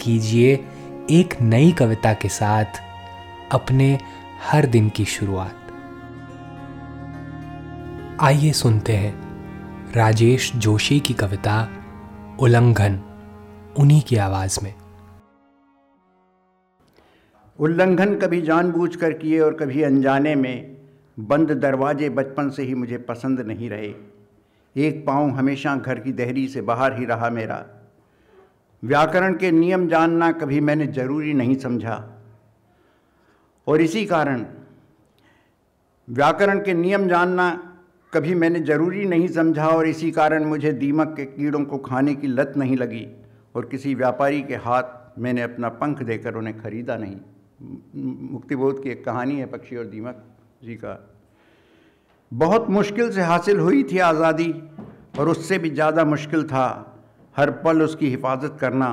कीजिए एक नई कविता के साथ अपने हर दिन की शुरुआत। आइए सुनते हैं राजेश जोशी की कविता उल्लंघन, उन्हीं की आवाज़ में। उल्लंघन कभी जानबूझकर किए और कभी अनजाने में बंद दरवाजे बचपन से ही मुझे पसंद नहीं रहे। एक पाँव हमेशा घर की दहरी से बाहर ही रहा मेरा। व्याकरण के नियम जानना कभी मैंने ज़रूरी नहीं समझा। और इसी कारण व्याकरण के नियम जानना कभी मैंने ज़रूरी नहीं समझा और इसी कारण मुझे दीमक के कीड़ों को खाने की लत नहीं लगी और किसी व्यापारी के हाथ मैंने अपना पंख देकर उन्हें खरीदा नहीं। मुक्तिबोध की एक कहानी है, पक्षी और दीमक जी का। बहुत मुश्किल से हासिल हुई थी आज़ादी और उससे भी ज़्यादा मुश्किल था। हर पल उसकी हिफाजत करना,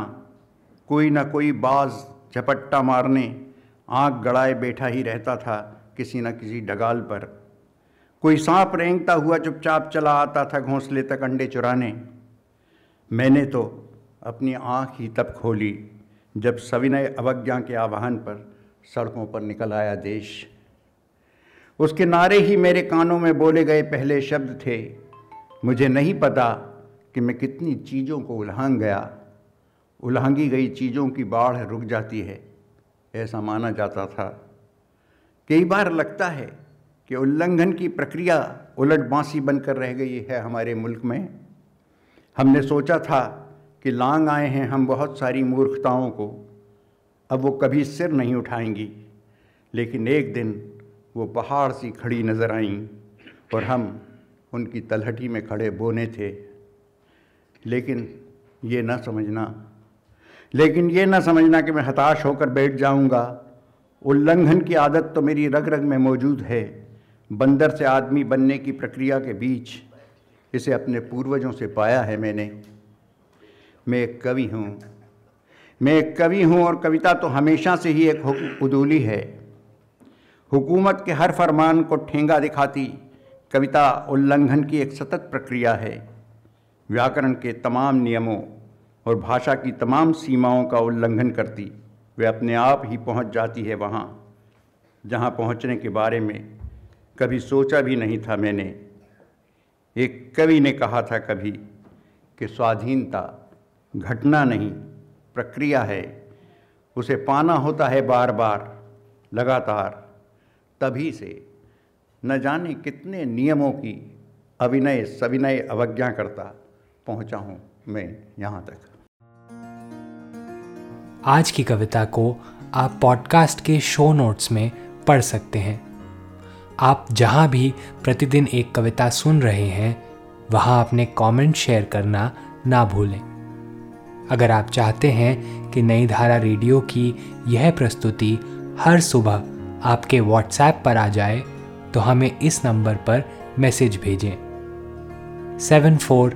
कोई ना कोई बाज झपट्टा मारने, आँख गड़ाए बैठा ही रहता था किसी न किसी डगाल पर। कोई सांप रेंगता हुआ चुपचाप चला आता था घोंसले तक अंडे चुराने। मैंने तो अपनी आँख ही तब खोली, जब सविनय अवज्ञा के आह्वान पर सड़कों पर निकल आया देश। उसके नारे ही मेरे कानों में बोले गए पहले शब्द थे। मुझे नहीं पता कि मैं कितनी चीज़ों को उल्हांग गया। उल्हांगी गई चीज़ों की बाढ़ रुक जाती है, ऐसा माना जाता था। कई बार लगता है कि उल्लंघन की प्रक्रिया उलट बांसी बनकर रह गई है हमारे मुल्क में। हमने सोचा था कि लांग आए हैं हम बहुत सारी मूर्खताओं को। अब वो कभी सिर नहीं उठाएँगी। लेकिन एक दिन वो पहाड़ सी खड़ी नज़र आईं और हम उनकी तलहटी में खड़े बोने थे। लेकिन ये ना समझना। लेकिन ये ना समझना कि मैं हताश होकर बैठ जाऊँगा। उल्लंघन की आदत तो मेरी रग रग में मौजूद है। बंदर से आदमी बनने की प्रक्रिया के बीच इसे अपने पूर्वजों से पाया है मैंने। मैं एक कवि हूँ। मैं एक कवि हूँ और कविता तो हमेशा से ही एक उदूली है। हुकूमत के हर फरमान को ठेंगा दिखाती कविता उल्लंघन की एक सतत प्रक्रिया है। व्याकरण के तमाम नियमों और भाषा की तमाम सीमाओं का उल्लंघन करती, वे अपने आप ही पहुँच जाती है वहाँ, जहाँ पहुँचने के बारे में कभी सोचा भी नहीं था मैंने। एक कवि ने कहा था कभी कि स्वाधीनता घटना नहीं, प्रक्रिया है। उसे पाना होता है बार बार लगातार, तभी से न जाने कितने नियमों की अभिनय सविनय अवज्ञा करता। पहुँचा हूँ मैं यहाँ तक। आज की कविता को आप पॉडकास्ट के शो नोट्स में पढ़ सकते हैं। आप जहाँ भी प्रतिदिन एक कविता सुन रहे हैं, वहाँ अपने कमेंट शेयर करना ना भूलें। अगर आप चाहते हैं कि नई धारा रेडियो की यह प्रस्तुति हर सुबह आपके व्हाट्सएप पर आ जाए तो हमें इस नंबर पर मैसेज भेजें। Seven four